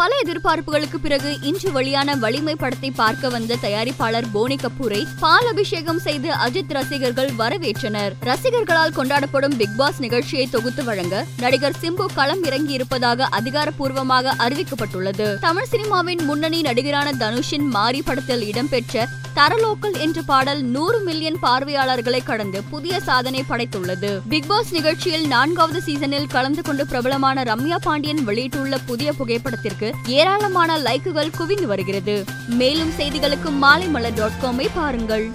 பல எதிர்பார்ப்புகளுக்கு பிறகு இன்று வெளியான வலிமை படத்தை பார்க்க வந்த தயாரிப்பாளர் போனி கபூரை பால் அபிஷேகம் செய்து அஜித் ரசிகர்கள் வரவேற்றனர். ரசிகர்களால் கொண்டாடப்படும் பிக் பாஸ் நிகழ்ச்சியை தொகுத்து வழங்க நடிகர் சிம்பு களம் இறங்கி இருப்பதாக அதிகாரப்பூர்வமாக அறிவிக்கப்பட்டுள்ளது. தமிழ் சினிமாவின் முன்னணி நடிகரான தனுஷின் மாரி படத்தில் இடம்பெற்ற தரலோக்கல் என்ற பாடல் நூறு மில்லியன் பார்வையாளர்களை கடந்து புதிய சாதனை படைத்துள்ளது. பிக் பாஸ் நிகழ்ச்சியில் நான்காவது சீசனில் கலந்து கொண்டு பிரபலமான ரம்யா பாண்டியன் வெளியிட்டுள்ள புதிய புகைப்படத்திற்கு ஏராளமான லைக்குகள் குவிந்து வருகிறது. மேலும் செய்திகளுக்கு மாலைமலர் டாட் காமை பாருங்கள்.